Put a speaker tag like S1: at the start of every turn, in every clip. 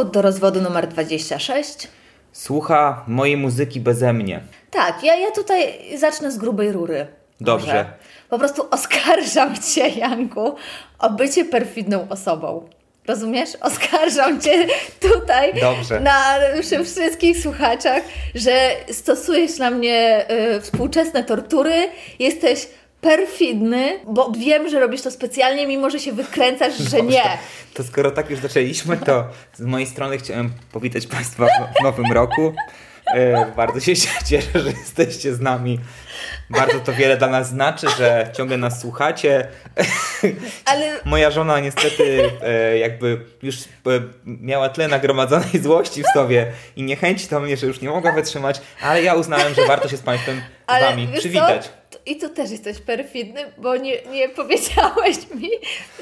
S1: Powód do rozwodu numer 26.
S2: Słucha mojej muzyki beze mnie.
S1: Tak, ja, ja tutaj zacznę z grubej rury.
S2: Dobrze.
S1: Może. Po prostu oskarżam Cię, Janku, o bycie perfidną osobą. Rozumiesz? Oskarżam Cię tutaj
S2: Dobrze.
S1: na przy wszystkich słuchaczach, że stosujesz na mnie y, współczesne tortury, jesteś perfidny, bo wiem, że robisz to specjalnie, mimo że się wykręcasz, że nie.
S2: To skoro tak już zaczęliśmy, to z mojej strony chciałem powitać Państwa w nowym roku. E, bardzo się cieszę, że jesteście z nami. Bardzo to wiele dla nas znaczy, że ciągle nas słuchacie.
S1: Ale
S2: Moja żona niestety e, jakby już e, miała tyle nagromadzonej złości w sobie i niechęci do mnie, że już nie mogła wytrzymać, ale ja uznałem, że warto się z Państwem z
S1: Ale
S2: Wami przywitać.
S1: Co? I tu też jesteś perfidny, bo nie, nie powiedziałeś mi,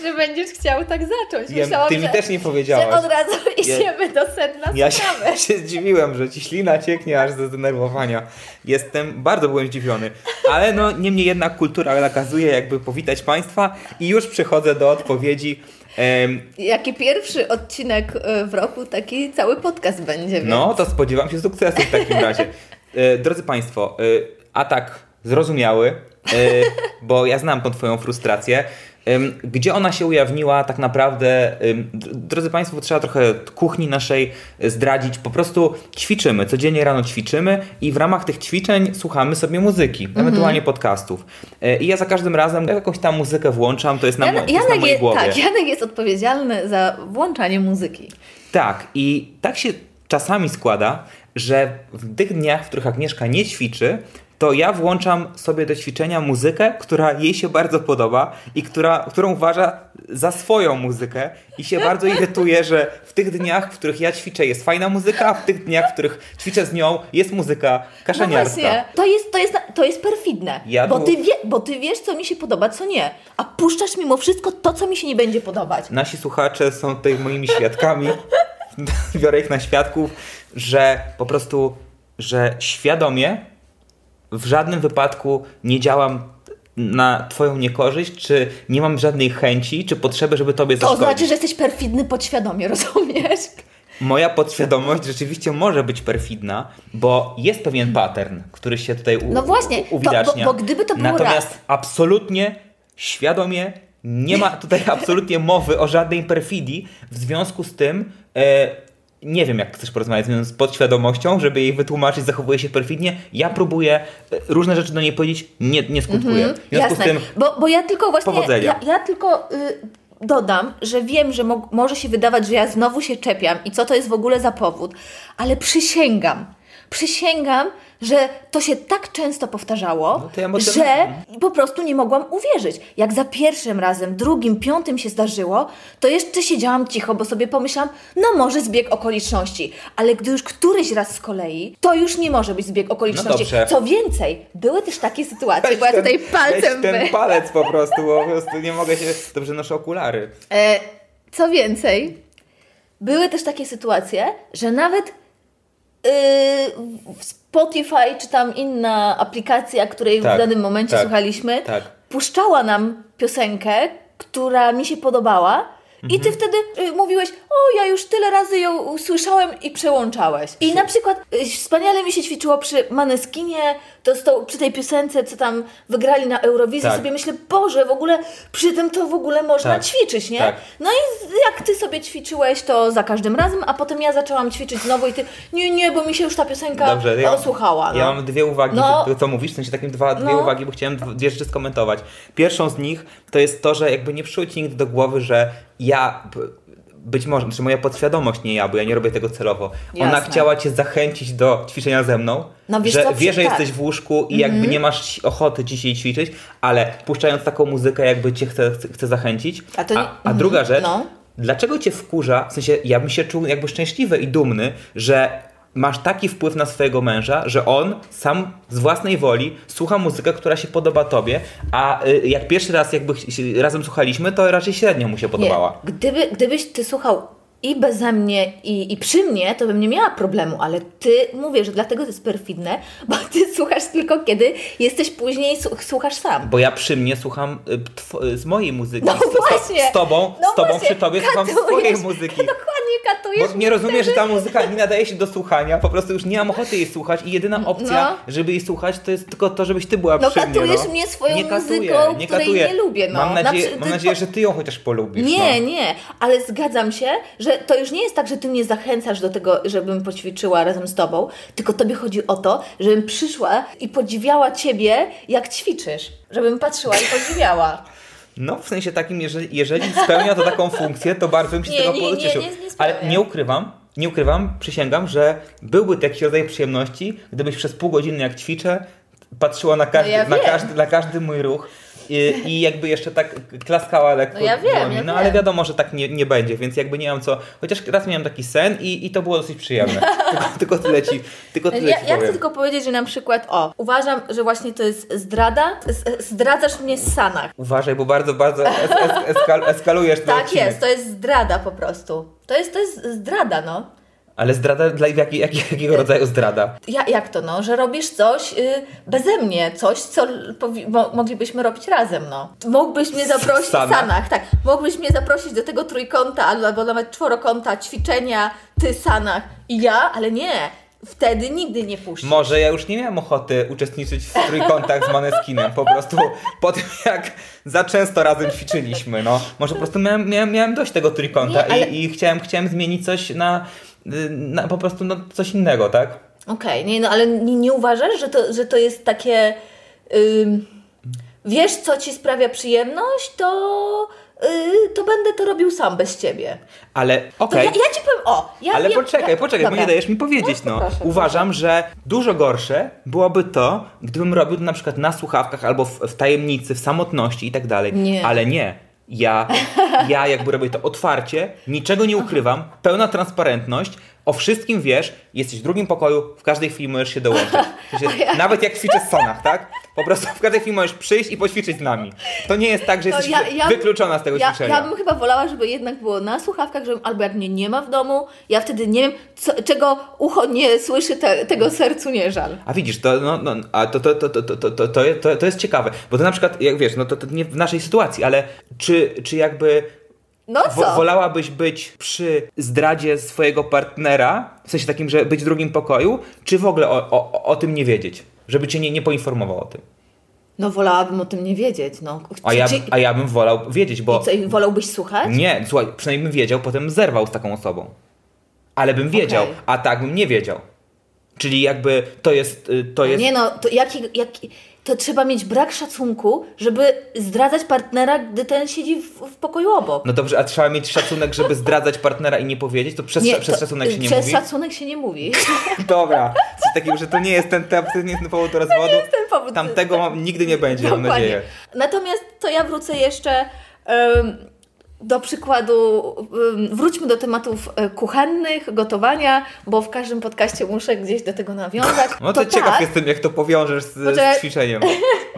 S1: że będziesz chciał tak zacząć.
S2: Ja,
S1: Myślałam,
S2: ty mi
S1: że,
S2: też nie
S1: że
S2: powiedziałaś.
S1: od razu idziemy do sedna
S2: Ja się,
S1: sprawy.
S2: się zdziwiłem, że ci ślina cieknie aż ze zdenerwowania. Jestem, bardzo byłem zdziwiony. Ale no, niemniej jednak kultura nakazuje jakby powitać Państwa i już przechodzę do odpowiedzi. Em,
S1: Jaki pierwszy odcinek e, w roku, taki cały podcast będzie. Więc...
S2: no, to spodziewam się sukcesu w takim razie. E, drodzy Państwo, e, atak zrozumiały, e, bo ja znam tą Twoją frustrację. Gdzie ona się ujawniła tak naprawdę? Drodzy Państwo, trzeba trochę kuchni naszej zdradzić. Po prostu ćwiczymy, codziennie rano ćwiczymy i w ramach tych ćwiczeń słuchamy sobie muzyki,
S1: Mhm.
S2: ewentualnie podcastów. E, I ja za każdym razem jakąś tam muzykę włączam, to jest na,
S1: Jan,
S2: to jest na mojej głowie.
S1: tak, Janek jest odpowiedzialny za włączanie muzyki.
S2: Tak, i tak się czasami składa, że w tych dniach, w których Agnieszka nie ćwiczy, to ja włączam sobie do ćwiczenia muzykę, która jej się bardzo podoba i która, którą uważa za swoją muzykę i się bardzo irytuje, że w tych dniach, w których ja ćwiczę jest fajna muzyka, a w tych dniach, w których ćwiczę z nią jest muzyka
S1: No
S2: kaszaniarska.
S1: właśnie, to jest, to jest, to jest perfidne,
S2: Ja
S1: bo,
S2: tu-
S1: ty wie, bo ty wiesz, co mi się podoba, co nie, a puszczasz mimo wszystko to, co mi się nie będzie podobać.
S2: Nasi słuchacze są tutaj moimi świadkami. Biorę ich na świadków, że po prostu, że świadomie w żadnym wypadku nie działam na Twoją niekorzyść, czy nie mam żadnej chęci, czy potrzeby, żeby Tobie
S1: To
S2: zaszkodzić.
S1: znaczy, że jesteś perfidny podświadomie, rozumiesz?
S2: Moja podświadomość rzeczywiście może być perfidna, bo jest pewien pattern, który się tutaj u,
S1: No właśnie,
S2: u,
S1: to-
S2: uwidacznia.
S1: bo- bo gdyby to było
S2: Natomiast
S1: raz.
S2: absolutnie, świadomie nie ma tutaj absolutnie mowy o żadnej perfidii. W związku z tym e, nie wiem, jak chcesz porozmawiać z nią z podświadomością, żeby jej wytłumaczyć, zachowuje się perfidnie. Ja próbuję e, różne rzeczy do niej powiedzieć, nie, nie skutkuje. w związku
S1: Jasne,
S2: z tym
S1: bo, bo ja tylko właśnie,
S2: powodzenia.
S1: ja, ja tylko y, dodam, że wiem, że mo- może się wydawać, że ja znowu się czepiam i co to jest w ogóle za powód, ale przysięgam, przysięgam, że to się tak często powtarzało,
S2: No ja
S1: że po prostu nie mogłam uwierzyć. Jak za pierwszym razem, drugim, piątym się zdarzyło, to jeszcze siedziałam cicho, bo sobie pomyślałam, no może zbieg okoliczności, ale gdy już któryś raz z kolei, to już nie może być zbieg okoliczności.
S2: dobrze.
S1: Co więcej, były też takie sytuacje,
S2: Weź
S1: bo ja
S2: ten-
S1: tutaj palcem
S2: weź ten palec po prostu, bo po prostu nie mogę się... Dobrze noszę okulary.
S1: E, co więcej, były też takie sytuacje, że nawet Spotify czy tam inna aplikacja, której
S2: Tak,
S1: w danym momencie
S2: tak,
S1: słuchaliśmy,
S2: tak.
S1: puszczała nam piosenkę, która mi się podobała. I
S2: Mhm.
S1: ty wtedy y, mówiłeś, o ja już tyle razy ją usłyszałem i przełączałeś. I na przykład y, wspaniale mi się ćwiczyło przy Maneskinie, to z tą, przy tej piosence, co tam wygrali na Eurowizji,
S2: Tak.
S1: sobie myślę, Boże, w ogóle przy tym to w ogóle można
S2: Tak.
S1: ćwiczyć, nie?
S2: Tak.
S1: No i jak ty sobie ćwiczyłeś, to za każdym razem, a potem ja zaczęłam ćwiczyć znowu i ty, nie, nie, bo mi się już ta piosenka
S2: Dobrze, ja,
S1: osłuchała. No.
S2: ja mam dwie uwagi,
S1: No.
S2: do co mówisz, w sensie takim dwa, dwie
S1: No.
S2: uwagi, bo chciałem dw- dwie rzeczy skomentować. Pierwszą z nich to jest to, że jakby nie przyszło ci nigdy do głowy, że ja, być może, znaczy moja podświadomość, nie ja, bo ja nie robię tego celowo, ona
S1: Jasne.
S2: chciała cię zachęcić do ćwiczenia ze mną,
S1: No wiesz
S2: że
S1: co,
S2: wie, że
S1: tak.
S2: jesteś w łóżku i jakby nie masz ochoty dzisiaj ćwiczyć, ale puszczając taką muzykę jakby cię chce, chce, chce zachęcić.
S1: A to nie-
S2: a, a druga rzecz,
S1: No.
S2: dlaczego cię wkurza, w sensie ja bym się czuł jakby szczęśliwy i dumny, że masz taki wpływ na swojego męża, że on sam z własnej woli słucha muzykę, która się podoba tobie, a y, jak pierwszy raz jakby razem słuchaliśmy, to raczej średnio mu się podobała.
S1: Nie. Gdyby, gdybyś ty słuchał i beze mnie, i, i przy mnie, to bym nie miała problemu, ale ty, mówię, że dlatego to jest perfidne, bo ty słuchasz tylko kiedy jesteś później, słu- słuchasz sam.
S2: Bo ja przy mnie słucham y, y, z mojej muzyki.
S1: No
S2: z,
S1: właśnie.
S2: Z tobą,
S1: No
S2: z tobą
S1: właśnie,
S2: przy tobie słucham swojej muzyki.
S1: Dokładnie katujesz.
S2: Bo nie rozumiesz, że ta muzyka nie nadaje się do słuchania, po prostu już nie mam ochoty jej słuchać i jedyna opcja,
S1: No.
S2: żeby jej słuchać, to jest tylko to, żebyś ty była
S1: No
S2: przy mnie.
S1: katujesz
S2: no.
S1: mnie swoją
S2: nie katuję,
S1: muzyką,
S2: nie
S1: której
S2: katuję.
S1: nie lubię, no.
S2: Mam nadzieję, mam nadzieję, że ty ją chociaż polubisz.
S1: Nie,
S2: no.
S1: nie, ale zgadzam się, że to już nie jest tak, że ty mnie zachęcasz do tego, żebym poćwiczyła razem z tobą, tylko tobie chodzi o to, żebym przyszła i podziwiała ciebie, jak ćwiczysz. Żebym patrzyła i podziwiała.
S2: No, w sensie takim, jeżeli, jeżeli spełnia to taką funkcję, to bardzo bym się
S1: Nie,
S2: tego
S1: nie, nie,
S2: pocieszył.
S1: nie.
S2: Ale nie ukrywam, nie ukrywam, przysięgam, że byłby to jakiś rodzaj przyjemności, gdybyś przez pół godziny jak ćwiczę, patrzyła na każdy,
S1: No ja
S2: na każdy, na każdy mój ruch. I, I jakby jeszcze tak klaskała lekko
S1: No ja wiem,
S2: dłoni.
S1: ja
S2: no
S1: wiem.
S2: ale wiadomo, że tak nie, nie będzie, więc jakby nie mam co. Chociaż raz miałem taki sen i, i to było dosyć przyjemne. tylko, tylko tyle ci, tylko tyle
S1: Ja,
S2: ci
S1: ja chcę tylko powiedzieć, że na przykład, o, uważam, że właśnie to jest zdrada. Zdradzasz mnie z sanach.
S2: Uważaj, bo bardzo, bardzo es, es, eskal, eskalujesz ten
S1: Tak
S2: odcinek.
S1: jest, to jest zdrada po prostu. To jest, to jest zdrada, no.
S2: Ale zdrada, dla jaki, jaki, jakiego rodzaju zdrada?
S1: Ja, jak to no, że robisz coś y, beze mnie, coś, co mo- moglibyśmy robić razem, no. Mógłbyś mnie zaprosić w
S2: Sanach.
S1: sanach, tak. Mógłbyś mnie zaprosić do tego trójkąta albo nawet czworokąta, ćwiczenia, ty sanach i ja, ale nie. Wtedy nigdy nie puścisz.
S2: Może ja już nie miałem ochoty uczestniczyć w trójkątach z Maneskinem, po prostu po tym jak za często razem ćwiczyliśmy, no. Może po prostu miałem, miałem, miałem dość tego trójkąta
S1: Nie, ale-
S2: i, i chciałem, chciałem zmienić coś na, na po prostu no, coś innego, tak?
S1: Okej, nie, no ale nie, nie uważasz, że to, że to jest takie. ym, wiesz, co ci sprawia przyjemność, to, y, to będę to robił sam bez ciebie.
S2: Ale okej.
S1: ja, ja ci powiem, o, ja
S2: Ale poczekaj,
S1: ja,
S2: poczekaj, bo
S1: dobra.
S2: nie dajesz mi powiedzieć,
S1: No,
S2: no.
S1: proszę,
S2: Uważam, że dużo gorsze byłoby to, gdybym robił to na przykład na słuchawkach albo w, w tajemnicy, w samotności i tak dalej.
S1: Nie.
S2: Ale nie. Ja, ja jakby robię to otwarcie, niczego nie ukrywam, pełna transparentność, o wszystkim wiesz, jesteś w drugim pokoju, w każdej chwili możesz się dołączyć. Nawet jak ćwiczę w sonach, tak? Po prostu w każdej chwili możesz przyjść i poćwiczyć z nami. To nie jest tak, że jesteś
S1: ja- ja-
S2: wykluczona z tego
S1: Ja,
S2: ćwiczenia.
S1: ja bym chyba wolała, żeby jednak było na słuchawkach, żebym, albo jak mnie nie ma w domu, ja wtedy nie wiem, co, czego ucho nie słyszy, te, tego sercu nie żal.
S2: A widzisz, to, no, no, a to, to, to, to, to, to, to, to, to jest ciekawe, bo to na przykład, jak wiesz, no to, to nie w naszej sytuacji, ale czy, czy jakby
S1: No co?
S2: wolałabyś być przy zdradzie swojego partnera, w sensie takim, że być w drugim pokoju, czy w ogóle o, o, o tym nie wiedzieć, żeby cię nie, nie poinformował o tym?
S1: No wolałabym o tym nie wiedzieć, no.
S2: A ja, a ja bym wolał wiedzieć, bo
S1: I co, i wolałbyś słuchać?
S2: nie, słuchaj, przynajmniej bym wiedział, potem zerwał z taką osobą. Ale bym wiedział,
S1: Okej.
S2: a tak bym nie wiedział. Czyli jakby to jest, y, to jest
S1: Nie no, to, jaki, jaki, to trzeba mieć brak szacunku, żeby zdradzać partnera, gdy ten siedzi w, w pokoju obok.
S2: No dobrze, a trzeba mieć szacunek, żeby zdradzać partnera i nie powiedzieć? To przez, przez
S1: to-
S2: szacunek się nie
S1: przez
S2: mówi?
S1: szacunek się nie mówi.
S2: Dobra. Coś takiego, że to nie jest ten, te- to nie jest ten powód do rozwodu.
S1: ten powód.
S2: Tamtego nigdy nie będzie, mam nadzieję.
S1: Natomiast to ja wrócę jeszcze em, do przykładu, wróćmy do tematów e, kuchennych, gotowania, bo w każdym podcaście muszę gdzieś do tego nawiązać.
S2: No to, ciekaw
S1: tak,
S2: jestem, jak to powiążesz z, z ćwiczeniem.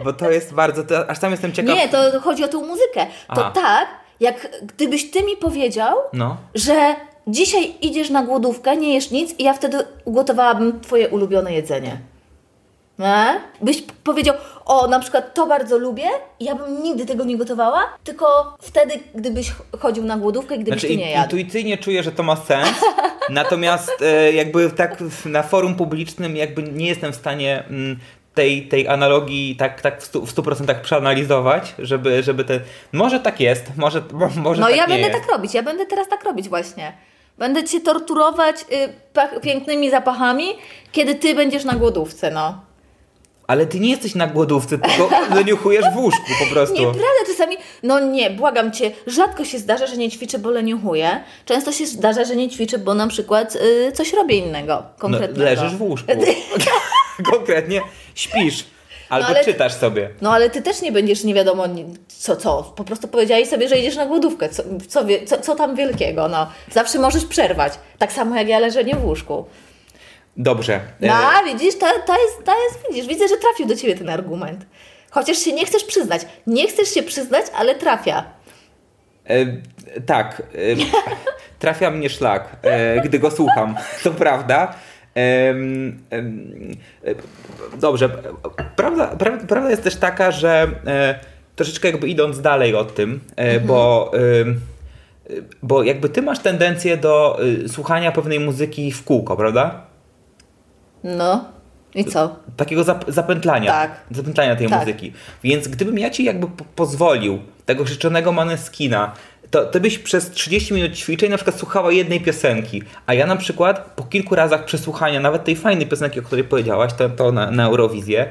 S2: Bo to jest bardzo, to, aż sam jestem ciekaw.
S1: Nie, to chodzi o tą muzykę. To
S2: Aha.
S1: tak, jak gdybyś ty mi powiedział,
S2: No.
S1: że dzisiaj idziesz na głodówkę, nie jesz nic i ja wtedy ugotowałabym twoje ulubione jedzenie. Nie? Byś powiedział, o na przykład to bardzo lubię i ja bym nigdy tego nie gotowała, tylko wtedy, gdybyś chodził na głodówkę, gdybyś
S2: Znaczy,
S1: ty nie jadł.
S2: intuicyjnie czuję, że to ma sens, natomiast e, jakby tak na forum publicznym jakby nie jestem w stanie mm, tej, tej analogii tak, tak w stu- w 100% przeanalizować, żeby, żeby te... Może tak jest, może, mo- może
S1: No
S2: tak
S1: ja będę
S2: jest.
S1: tak robić, ja będę teraz tak robić właśnie. Będę cię torturować y, pięknymi zapachami, kiedy ty będziesz na głodówce, no.
S2: Ale ty nie jesteś na głodówce, tylko leniuchujesz w łóżku po prostu.
S1: Nieprawda, czasami, no nie, błagam cię, rzadko się zdarza, że nie ćwiczę, bo leniuchuję. Często się zdarza, że nie ćwiczę, bo na przykład y, coś robię innego,
S2: No,
S1: konkretnego.
S2: leżysz w łóżku. Konkretnie śpisz. Albo
S1: ale-
S2: czytasz sobie.
S1: No ale ty też nie będziesz nie wiadomo co, co. Po prostu powiedziałeś sobie, że idziesz na głodówkę. Co, co, co, co tam wielkiego, no. Zawsze możesz przerwać. Tak samo jak ja leżenie w łóżku.
S2: Dobrze.
S1: No,
S2: E,
S1: widzisz, to, to, jest, to jest, widzisz, widzę, że trafił do ciebie ten argument. Chociaż się nie chcesz przyznać. Nie chcesz się przyznać, ale trafia.
S2: E, tak, e, trafia mnie szlak, e, gdy go słucham, to prawda. E, dobrze, prawda, prawda, prawda jest też taka, że e, troszeczkę jakby idąc dalej od tym, e, bo, bo jakby ty masz tendencję do e, słuchania pewnej muzyki w kółko, prawda?
S1: No. I co?
S2: Takiego zap- zapętlania,
S1: Tak.
S2: zapętlania tej
S1: Tak.
S2: muzyki. Więc gdybym ja ci jakby po- pozwolił tego życzonego Maneskina, to ty byś przez 30 minut ćwiczeń na przykład słuchała jednej piosenki, a ja na przykład po kilku razach przesłuchania nawet tej fajnej piosenki, o której powiedziałaś, to, to na, na Eurowizję,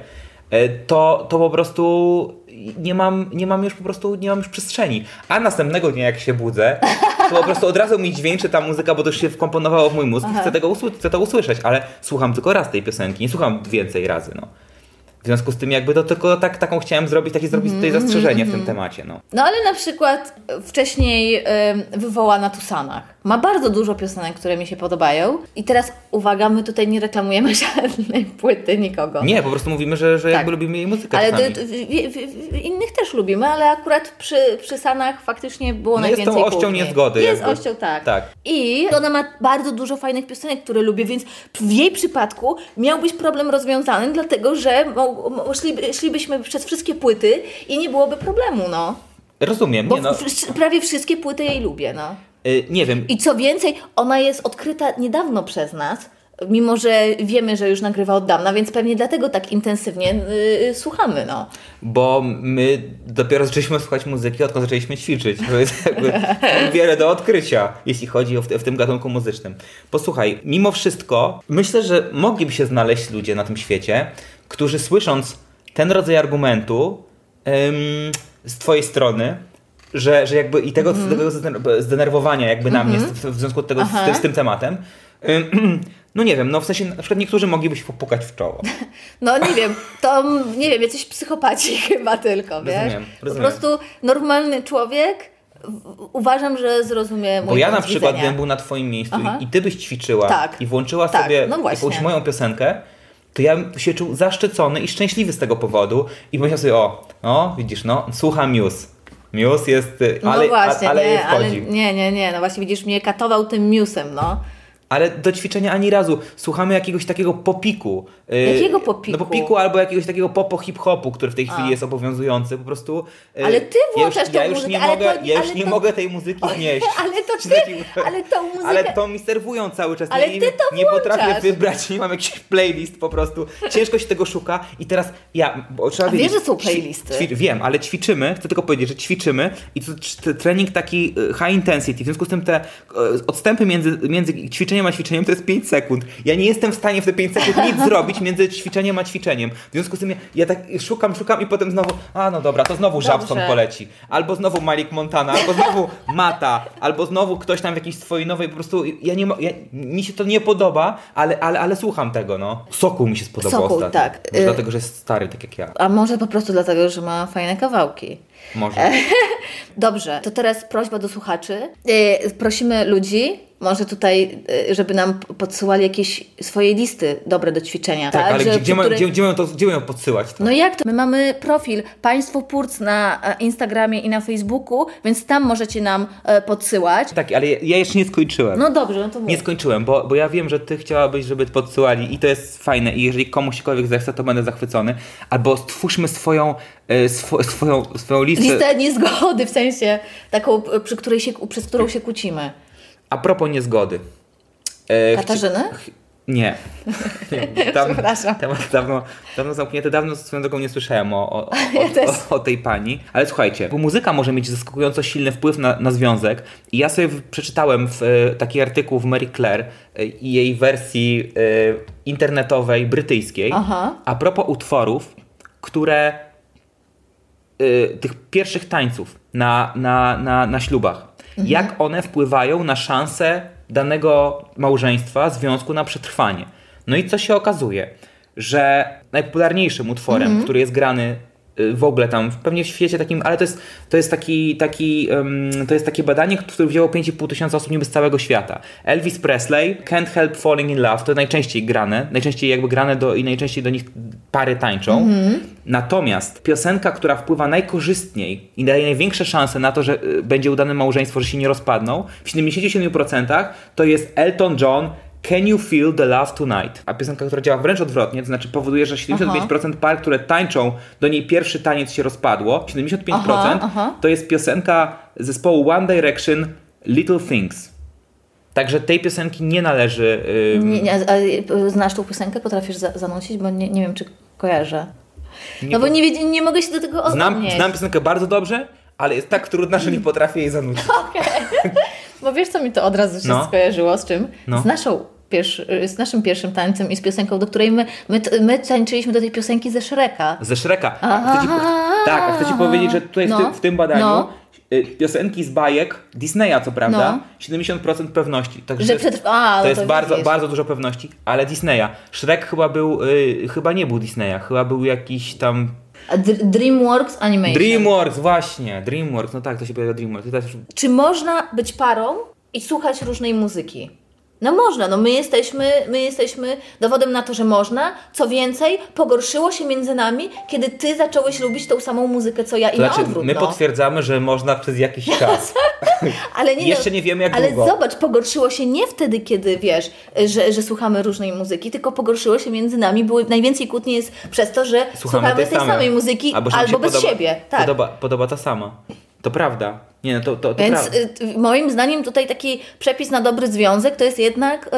S2: e, to, to po prostu nie mam, nie mam już po prostu, nie mam już przestrzeni. A następnego dnia jak się budzę, to po prostu od razu mi dźwięczy ta muzyka, bo to się wkomponowało w mój mózg i
S1: Aha.
S2: chcę, tego usły- chcę to usłyszeć, ale słucham tylko raz tej piosenki, nie słucham więcej razy, no. W związku z tym jakby to tylko tak, taką chciałem zrobić, takie zrobić tutaj zastrzeżenie w tym temacie, no.
S1: No ale na przykład wcześniej ym, wywoła na Tusanach. Ma bardzo dużo piosenek, które mi się podobają. I teraz uwaga, my tutaj nie reklamujemy żadnej płyty nikogo.
S2: Nie, po prostu mówimy, że, że
S1: Tak.
S2: jakby lubimy jej muzykę
S1: Ale d- w, w, innych też lubimy, ale akurat przy, przy Sanach faktycznie było
S2: No jest
S1: najwięcej
S2: tą ością
S1: kłótni.
S2: niezgody
S1: Jest
S2: jakby.
S1: ością, tak.
S2: Tak.
S1: I ona ma bardzo dużo fajnych piosenek, które lubię, więc w jej przypadku miał być problem rozwiązany, dlatego że szli, szlibyśmy przez wszystkie płyty i nie byłoby problemu, no.
S2: Rozumiem,
S1: Bo
S2: nie no.
S1: w, prawie wszystkie płyty jej lubię, no.
S2: Y, nie wiem,
S1: I co więcej, ona jest odkryta niedawno przez nas, mimo że wiemy, że już nagrywa od dawna, więc pewnie dlatego tak intensywnie yy, słuchamy, no.
S2: bo my dopiero zaczęliśmy słuchać muzyki, odkąd zaczęliśmy ćwiczyć. To jest jakby wiele do odkrycia, jeśli chodzi o w, w tym gatunku muzycznym. Posłuchaj, mimo wszystko, myślę, że mogliby się znaleźć ludzie na tym świecie, którzy słysząc ten rodzaj argumentu ym, z twojej strony, że, że jakby i tego, zdener- zdenerwowania jakby na mnie w, w związku z, tego, z, z tym tematem, no nie wiem, no w sensie na przykład niektórzy mogliby się popukać w czoło.
S1: No nie wiem, to mm, nie wiem, jacyś psychopaci chyba tylko, wiesz?
S2: Rozumiem,
S1: Po
S2: rozumiem.
S1: prostu normalny człowiek uważam, że zrozumie mój
S2: Bo ja na przykład
S1: widzenia.
S2: bym był na twoim miejscu
S1: Aha.
S2: i, ty byś ćwiczyła
S1: Tak.
S2: i włączyła
S1: Tak,
S2: sobie
S1: no właśnie.
S2: jakąś moją piosenkę, to ja bym się czuł zaszczycony i szczęśliwy z tego powodu i myślał sobie, o, no widzisz, no, słucham Muse. Muse jest, y,
S1: No
S2: ale,
S1: właśnie,
S2: a, ale
S1: nie, ale nie, nie, nie, no właśnie widzisz, mnie katował tym newsem, no.
S2: Ale do ćwiczenia ani razu. Słuchamy jakiegoś takiego popiku. y,
S1: Jakiego popiku?
S2: No popiku albo jakiegoś takiego popo hip-hopu, który w tej chwili
S1: A.
S2: jest obowiązujący. Po prostu. y,
S1: Ale ty włączasz
S2: ja już, ja już
S1: muzykę,
S2: nie mogę,
S1: to-
S2: Ja już nie
S1: to-
S2: mogę tej muzyki znieść.
S1: Ale to ty, ale tą muzykę...
S2: Ale to mi serwują cały czas.
S1: Ale
S2: nie,
S1: ty to
S2: nie potrafię wybrać, nie mam jakiś playlist po prostu. Ciężko się tego szuka i teraz ja, bo trzeba
S1: A wiesz, że są playlisty?
S2: Ćwi, wiem, ale ćwiczymy, chcę tylko powiedzieć, że ćwiczymy i to trening taki y, high intensity, w związku z tym te odstępy między, między ćwiczeniem a ćwiczeniem to jest 5 sekund. Ja nie jestem w stanie w te 5 sekund nic zrobić między ćwiczeniem a ćwiczeniem. W związku z tym ja, ja tak szukam, szukam i potem znowu, a no dobra, to znowu. Żabson poleci. Albo znowu Malik Montana, albo znowu Mata, albo znowu ktoś tam w jakiejś swojej nowej, po prostu ja nie ja, mi się to nie podoba, ale, ale, ale słucham tego, no. Sokół mi się spodobał
S1: Sokół,
S2: ostatnio.
S1: tak.
S2: Może
S1: Y-
S2: dlatego, że jest stary, tak jak ja.
S1: A może po prostu dlatego, że ma fajne kawałki.
S2: Może.
S1: Dobrze, to teraz prośba do słuchaczy. Yy, prosimy ludzi, może tutaj, yy, żeby nam podsyłali jakieś swoje listy dobre do ćwiczenia.
S2: Tak, ale
S1: że
S2: gdzie, gdzie,
S1: której-
S2: gdzie, gdzie, mają to, gdzie mają podsyłać?
S1: No jak to? My mamy profil Państwo Purc na e, Instagramie i na Facebooku, więc tam możecie nam e, podsyłać.
S2: Tak, ale ja, ja jeszcze nie skończyłem.
S1: No dobrze, no to mów.
S2: Nie skończyłem, bo, bo ja wiem, że ty chciałabyś, żeby podsyłali i to jest fajne i jeżeli komuśkolwiek zechce, to będę zachwycony. Albo stwórzmy swoją, e, swo, swoją, swoją listę.
S1: Listę niezgody, w sensie taką, przy której się, przez którą się kłócimy.
S2: A propos niezgody. E,
S1: Katarzyny?
S2: Nie. nie. Dawno,
S1: Przepraszam.
S2: Temat dawno, dawno zamknięty, dawno swoją drogą nie słyszałem o, o, o, o, o tej pani. Ale słuchajcie, bo muzyka może mieć zaskakująco silny wpływ na, na związek. I ja sobie przeczytałem w, e, taki artykuł w Mary Claire e, i jej wersji e, internetowej, brytyjskiej.
S1: Aha.
S2: A propos utworów, które y, tych pierwszych tańców na, na, na, na ślubach. Jak one wpływają na szanse danego małżeństwa, związku na przetrwanie. No i co się okazuje? że najpopularniejszym utworem,
S1: Mhm.
S2: który jest grany w ogóle tam, pewnie w świecie takim, ale to jest, to jest, taki, taki, um, to jest takie badanie, które wzięło 5,5 tysiąca osób niby z całego świata. Elvis Presley, Can't Help Falling in Love, to najczęściej grane, najczęściej jakby grane do, i najczęściej do nich pary tańczą.
S1: Mhm.
S2: Natomiast piosenka, która wpływa najkorzystniej i daje największe szanse na to, że y, będzie udane małżeństwo, że się nie rozpadną, w 77% to jest Elton John Can You Feel the Love Tonight? A piosenka, która działa wręcz odwrotnie, to znaczy powoduje, że 75% par, które tańczą, do niej pierwszy taniec się rozpadło. 75%
S1: Aha, aha.
S2: to jest piosenka zespołu One Direction Little Things. Także tej piosenki nie należy. ym,
S1: Nie, nie, znasz tą piosenkę? Potrafisz za, zanucić? Bo nie, nie wiem, czy kojarzę.
S2: Nie
S1: no bo nie, nie mogę się do tego
S2: znam,
S1: odnieść.
S2: znam piosenkę bardzo dobrze, ale jest tak trudna, że nie potrafię jej zanucić.
S1: Bo wiesz, co mi to od razu się
S2: No.
S1: skojarzyło z czym?
S2: No.
S1: Z, naszą pierwszy, z naszym pierwszym tańcem i z piosenką, do której my, my, my tańczyliśmy do tej piosenki ze Shreka.
S2: Ze Shreka. A chcę ci, tak, a chcę ci powiedzieć, że tutaj w,
S1: No.
S2: tym, w tym badaniu
S1: No.
S2: y, piosenki z bajek Disneya, co prawda,
S1: No.
S2: 70% pewności. Także
S1: Że
S2: to jest-
S1: przetrwa- a, no
S2: to jest
S1: to
S2: bardzo,
S1: widzisz.
S2: bardzo dużo pewności, ale Disneya. Shrek chyba był, y, chyba nie był Disneya, chyba był jakiś tam
S1: DreamWorks Animation.
S2: DreamWorks, właśnie, DreamWorks, no tak, to się pojawia DreamWorks.
S1: Czy można być parą i słuchać różnej muzyki? No można, no my jesteśmy, my jesteśmy dowodem na to, że można. Co więcej, pogorszyło się między nami, kiedy ty zacząłeś lubić tą samą muzykę, co ja i
S2: To
S1: na
S2: znaczy,
S1: odwrót.
S2: my
S1: no.
S2: potwierdzamy, że można przez jakiś czas.
S1: Ale nie,
S2: Jeszcze nie wiemy, jak
S1: Ale
S2: długo.
S1: zobacz, pogorszyło się nie wtedy, kiedy wiesz, że, że słuchamy różnej muzyki, tylko pogorszyło się między nami. Były, najwięcej kłótni jest przez to, że słuchamy, tej,
S2: samej.
S1: samej muzyki
S2: Albo,
S1: albo, bez
S2: podoba,
S1: siebie. Tak.
S2: Podoba, podoba ta sama. To prawda. Nie, no to, to, to
S1: Więc y, moim zdaniem tutaj taki przepis na dobry związek to jest jednak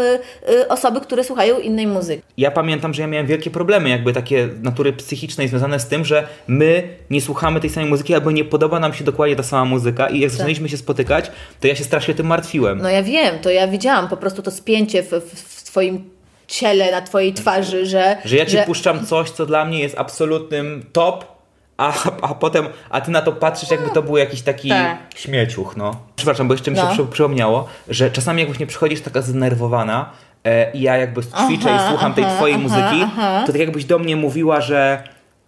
S1: y, y, osoby, które słuchają innej muzyki.
S2: Ja pamiętam, że ja miałem wielkie problemy, jakby takie natury psychicznej związane z tym, że my nie słuchamy tej samej muzyki, albo nie podoba nam się dokładnie ta sama muzyka i jak zaczęliśmy się spotykać, to ja się strasznie tym martwiłem.
S1: No ja wiem, to ja widziałam po prostu to spięcie w, w, w twoim ciele, na twojej twarzy, że...
S2: Że ja ci puszczam coś, co dla mnie jest absolutnym top, a, a potem, a ty na to patrzysz, jakby to był jakiś taki
S1: Tak.
S2: śmieciuch, no. Przepraszam, bo jeszcze mi się
S1: No.
S2: przy, przypomniało, że czasami jak właśnie przychodzisz taka zdenerwowana e, i ja jakby ćwiczę
S1: Aha,
S2: i słucham tej
S1: aha,
S2: twojej
S1: aha,
S2: muzyki,
S1: aha.
S2: to tak jakbyś do mnie mówiła, że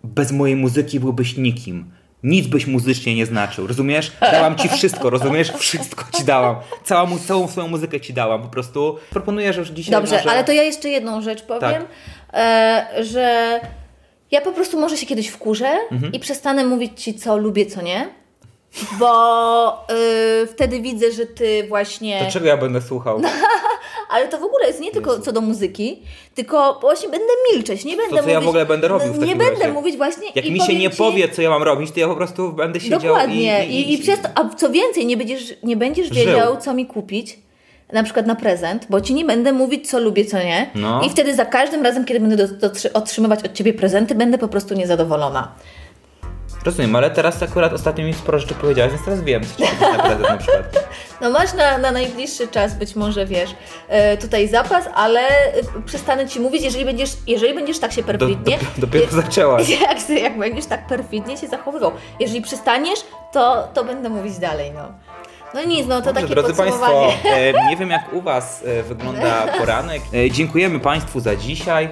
S2: bez mojej muzyki byłbyś nikim. Nic byś muzycznie nie znaczył, rozumiesz? Dałam ci wszystko, rozumiesz? Wszystko ci dałam. Całą, całą swoją muzykę ci dałam, po prostu. Proponuję, że już dzisiaj
S1: Dobrze,
S2: może...
S1: ale to ja jeszcze jedną rzecz powiem, e, że ja po prostu może się kiedyś wkurzę
S2: Mhm.
S1: i przestanę mówić Ci, co lubię, co nie. Bo y, wtedy widzę, że ty właśnie.
S2: To czego ja będę słuchał?
S1: Ale to w ogóle jest nie tylko co do muzyki, tylko właśnie będę milczeć. Nie będę
S2: co ja
S1: mówić,
S2: w ogóle będę robił w
S1: Nie będę
S2: razie?
S1: mówić właśnie.
S2: Jak
S1: i
S2: mi się nie
S1: ci,
S2: powie, co ja mam robić, to ja po prostu będę siedział
S1: Dokładnie.
S2: i,
S1: I, i, przez to, a co więcej, nie będziesz, nie będziesz
S2: Żył.
S1: wiedział, co mi kupić. Na przykład na prezent, bo ci nie będę mówić, co lubię, co nie.
S2: No.
S1: I wtedy za każdym razem, kiedy będę do, do, otrzymywać od ciebie prezenty, będę po prostu niezadowolona.
S2: Rozumiem, ale teraz akurat ostatnio mi sporo rzeczy powiedziałeś, więc teraz wiem, co ci na prezent na przykład.
S1: No masz na, na najbliższy czas być może, wiesz, e, tutaj zapas, ale e, przestanę ci mówić, jeżeli będziesz, jeżeli będziesz tak się
S2: Do,
S1: perfidnie...
S2: do, dopiero zaczęłaś.
S1: jak, jak będziesz tak perfidnie się zachowywał. Jeżeli przestaniesz, to, to będę mówić dalej, no. No nic, no to
S2: Dobrze,
S1: takie
S2: drodzy. Państwo, e, nie wiem jak u Was e, wygląda poranek. E, dziękujemy Państwu za dzisiaj.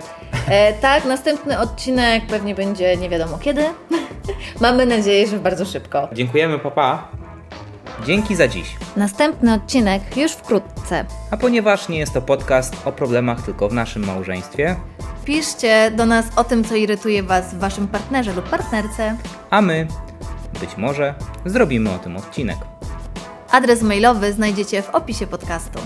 S1: E, tak, następny odcinek pewnie będzie nie wiadomo kiedy. Mamy nadzieję, że bardzo szybko.
S2: Dziękujemy, papa. Dzięki za dziś.
S1: Następny odcinek już wkrótce.
S2: A ponieważ nie jest to podcast o problemach tylko w naszym małżeństwie,
S1: Piszcie do nas o tym, co irytuje Was w Waszym partnerze lub partnerce.
S2: a my być może zrobimy o tym odcinek.
S1: Adres mailowy znajdziecie w opisie podcastu.